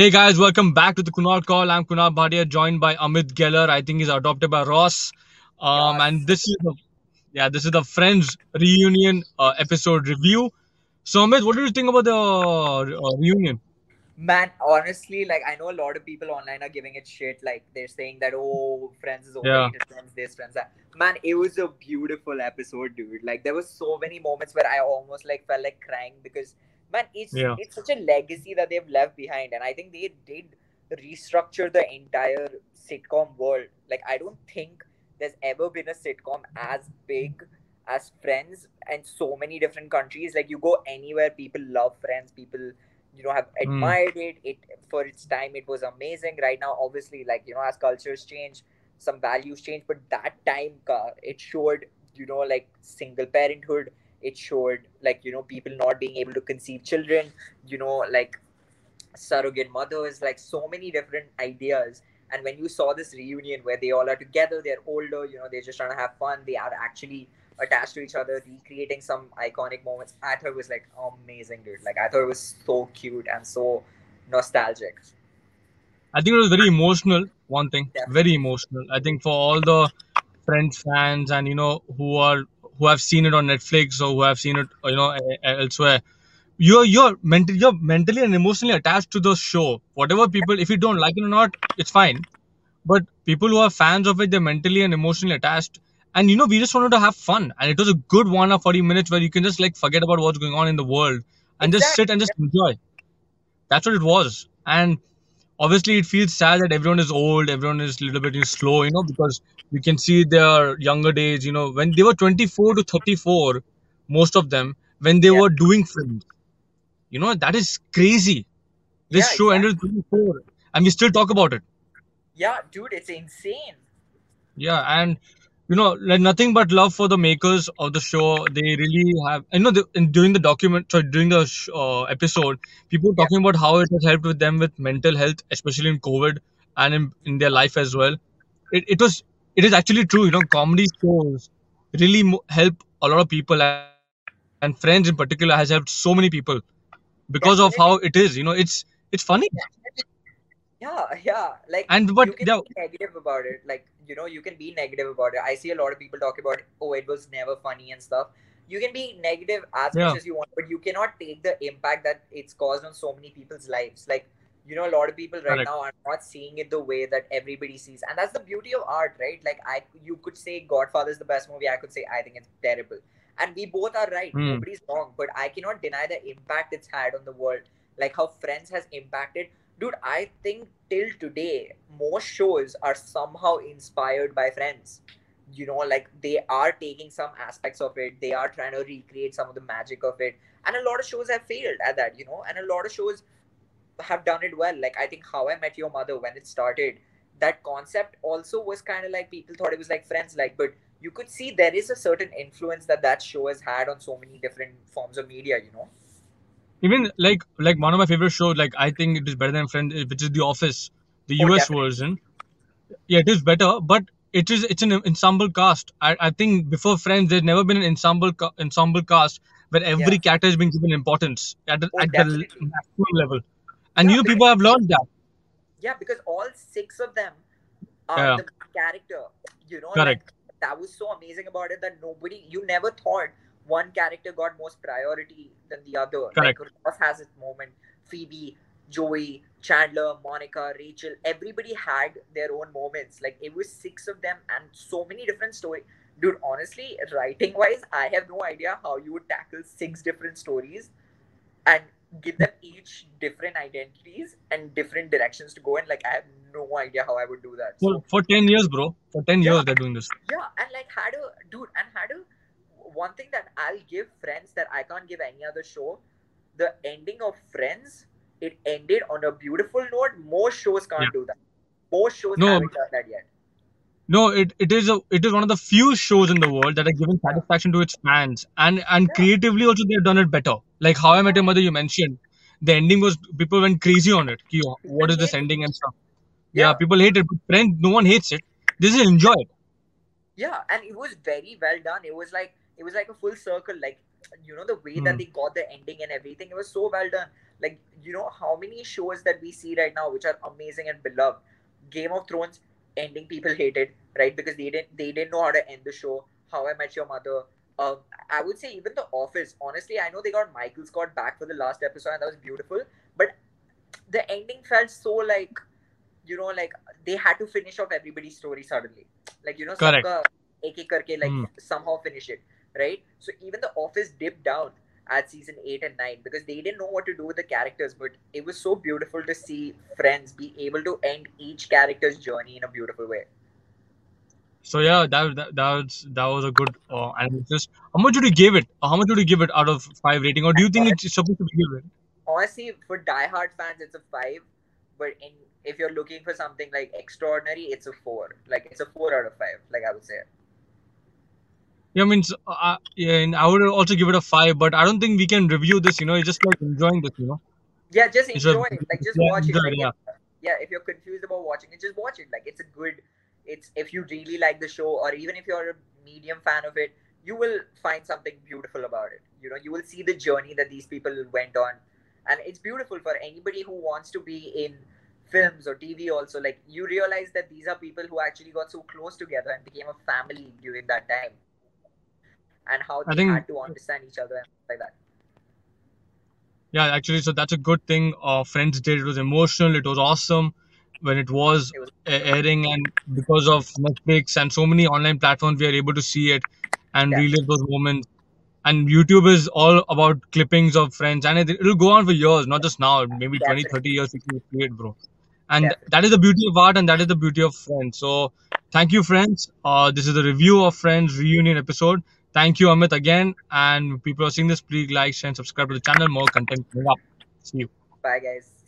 Hey guys, welcome back to the Kunal Call. I'm Kunal Bhatia, joined by Amit Geller. I think he's adopted by Ross. Um, Yes. and this is the yeah, this is the Friends reunion uh, episode review. So Amit, what do you think about the uh, reunion? Man, honestly, like I know a lot of people online are giving it shit. Like they're saying that oh, Friends is Yeah. Friends this, Friends that. Man, it was a beautiful episode, dude. Like there was so many moments where I almost like felt like crying because man, it's Yeah. it's such a legacy that they've left behind, and I think they did restructure the entire sitcom world. Like I don't think there's ever been a sitcom as big as Friends and so many different countries. Like you go anywhere, people love Friends. People you know have hmm. admired it it for its time it was amazing right now obviously like you know as cultures change some values change but that time ka, it showed you know like single parenthood it showed like you know people not being able to conceive children you know like surrogate mothers like so many different ideas and when you saw this reunion where they all are together they're older you know they're just trying to have fun they are actually attached to each other recreating some iconic moments i thought it was like amazing dude like i thought it was so cute and so nostalgic I think it was very emotional. One thing, Definitely. very emotional. I think for all the Friends fans and you know who are who have seen it on Netflix or who have seen it you know elsewhere, you're you're mentally you're mentally and emotionally attached to the show. Whatever people, if you don't like it or not, it's fine. But people who are fans of it, they're mentally and emotionally attached. And you know, we just wanted to have fun, and it was a good one of forty minutes where you can just like forget about what's going on in the world and just sit and just enjoy. That's what it was. And obviously, it feels sad that everyone is old, everyone is a little bit slow, you know, because you can see their younger days. You know, when they were twenty-four to thirty-four, most of them, when they Yeah. were doing films. You know, that is crazy. This Yeah, show ended at 24, and we still talk about it. yeah dude it's insane Yeah, and you know, like nothing but love for the makers of the show. They really have, you know, the, in, during the document, sorry, during the sh- uh, episode, people Yeah. talking about how it has helped with them with mental health, especially in COVID and in, in their life as well. It, it was, it is actually true. You know, comedy shows really mo- help a lot of people, and, and Friends in particular has helped so many people because of how it is. You know, it's it's funny, yeah yeah yeah. Like and but you can yeah, be negative about it. Like you know you can be negative about it. I see a lot of people talk about oh it was never funny and stuff. You can be negative as Yeah. much as you want but you cannot take the impact that it's caused on so many people's lives. Like you know a lot of people right Correct. now are not seeing it the way that everybody sees. And that's the beauty of art right? Like i you could say godfather is the best movie. I could say i think it's terrible. And we both are right. Hmm. nobody's wrong. But i cannot deny the impact it's had on the world. Like how friends has impacted dude i think till today most shows are somehow inspired by friends. You know like they are taking some aspects of it. They are trying to recreate some of the magic of it. And a lot of shows have failed at that you know? And a lot of shows have done it well. Like i think how i met your mother when it started that concept also was kind of like people thought it was like friends like but you could see there is a certain influence that that show has had on so many different forms of media you know even like like one of my favorite shows like i think it is better than friends eh, which is the office the Oh, us definitely. version yeah it is better but it is it's an ensemble cast i, I think before friends there's never been an ensemble ca- ensemble cast where every Yeah. character has been given importance at, the Oh, at the maximum level and Yeah, you people have learned that yeah because all six of them are Yeah. the character you know Correct. like, that was so amazing about it that nobody you never thought one character got most priority than the other Correct. like ross has its moment phoebe joey chandler monica rachel everybody had their own moments like it was six of them and so many different stories dude honestly writing wise i have no idea how you would tackle six different stories and give them each different identities and different directions to go in. Like I have no idea how I would do that. for, So for 10 years bro for 10 Yeah. years they're doing this yeah, and like had a dude, and had a one thing that I'll give Friends that I can't give any other show. The ending of Friends, it ended on a beautiful note. Most shows can't Yeah. do that. Most shows No, haven't done that yet. no it, it is a it is one of the few shows in the world that have given satisfaction to its fans and and Yeah. creatively also they've done it better like how i met your mother you mentioned the ending was people went crazy on it what is this ending and stuff yeah, Yeah. people hate it but friends no one hates it This is enjoy it Yeah, and it was very well done. It was like it was like a full circle. Like you know the way that Hmm. they got the ending and everything. It was so well done. Like you know how many shows that we see right now which are amazing and beloved. Game of Thrones ending people hated right because they didn't they didn't know how to end the show. How I Met Your Mother. Um, I would say even The Office. Honestly, I know they got Michael Scott back for the last episode and that was beautiful, but the ending felt so like you know like they had to finish off everybody's story suddenly like you know Correct. sabka ek ek karke like Hmm. somehow finish it right so even the office dipped down at season 8 and 9 because they didn't know what to do with the characters but it was so beautiful to see friends be able to end each character's journey in a beautiful way So yeah, that that, that was that was a good uh, analysis. How much would you give it? How much would you give it out of five rating, or do you think it's supposed to be given? honestly for diehard fans it's a 5 but in if you're looking for something like extraordinary it's a 4 like it's a 4 out of 5 like i would say Yeah, I mean, so, uh, yeah, and I would also give it a five, but I don't think we can review this. You know, it's just like enjoying this. You know, Yeah, just It's a- enjoy it. Like just yeah, watch it. Like, yeah. yeah, if you're confused about watching it, just watch it. Like it's a good. It's if you really like the show, or even if you're a medium fan of it, you will find something beautiful about it. You know, you will see the journey that these people went on, and it's beautiful for anybody who wants to be in films or TV. Also, like you realize that these are people who actually got so close together and became a family during that time, and how I they think- had to understand each other and like that. yeah, actually, so that's a good thing. Uh, Friends did. It was emotional. It was awesome when it was It was- airing, and because of Netflix and so many online platforms, we are able to see it and Yeah. relive those moments. And YouTube is all about clippings of Friends, and it, it'll go on for years, not just now. Maybe 20, 30 years we can see it, bro. And Definitely. that is the beauty of art, and that is the beauty of Friends. So, thank you, friends. Uh, this is the review of Friends reunion episode. Thank you, Amit, again. And people are seeing this, please like, share, and subscribe to the channel. More content coming up. See you. Bye, guys.